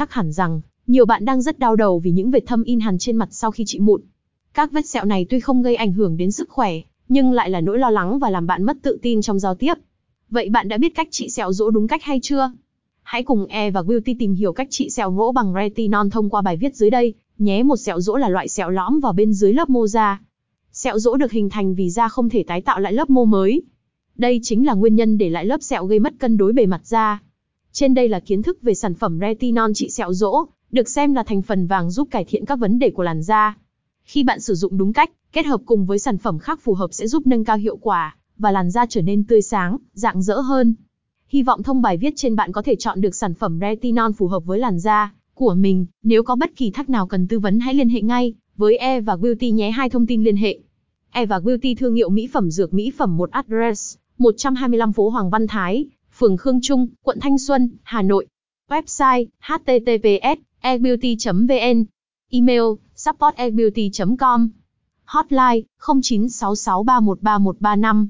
Chắc hẳn rằng, nhiều bạn đang rất đau đầu vì những vệt thâm in hằn trên mặt sau khi trị mụn. Các vết sẹo này tuy không gây ảnh hưởng đến sức khỏe, nhưng lại là nỗi lo lắng và làm bạn mất tự tin trong giao tiếp. Vậy bạn đã biết cách trị sẹo rỗ đúng cách hay chưa? Hãy cùng E và Beauty tìm hiểu cách trị sẹo rỗ bằng retinol thông qua bài viết dưới đây nhé. Một sẹo rỗ là loại sẹo lõm vào bên dưới lớp mô da. Sẹo rỗ được hình thành vì da không thể tái tạo lại lớp mô mới. Đây chính là nguyên nhân để lại lớp sẹo gây mất cân đối bề mặt da. Trên đây là kiến thức về sản phẩm retinol trị sẹo rỗ, được xem là thành phần vàng giúp cải thiện các vấn đề của làn da. Khi bạn sử dụng đúng cách, kết hợp cùng với sản phẩm khác phù hợp sẽ giúp nâng cao hiệu quả và làn da trở nên tươi sáng, rạng rỡ hơn. Hy vọng thông bài viết trên bạn có thể chọn được sản phẩm retinol phù hợp với làn da của mình. Nếu có bất kỳ thắc nào cần tư vấn hãy liên hệ ngay với E và Beauty nhé. Hai thông tin liên hệ. E và Beauty thương hiệu mỹ phẩm dược mỹ phẩm một address 125 phố Hoàng Văn Thái, phường Khương Trung, quận Thanh Xuân, Hà Nội. Website https ebeauty.vn Email support com. Hotline 0966313135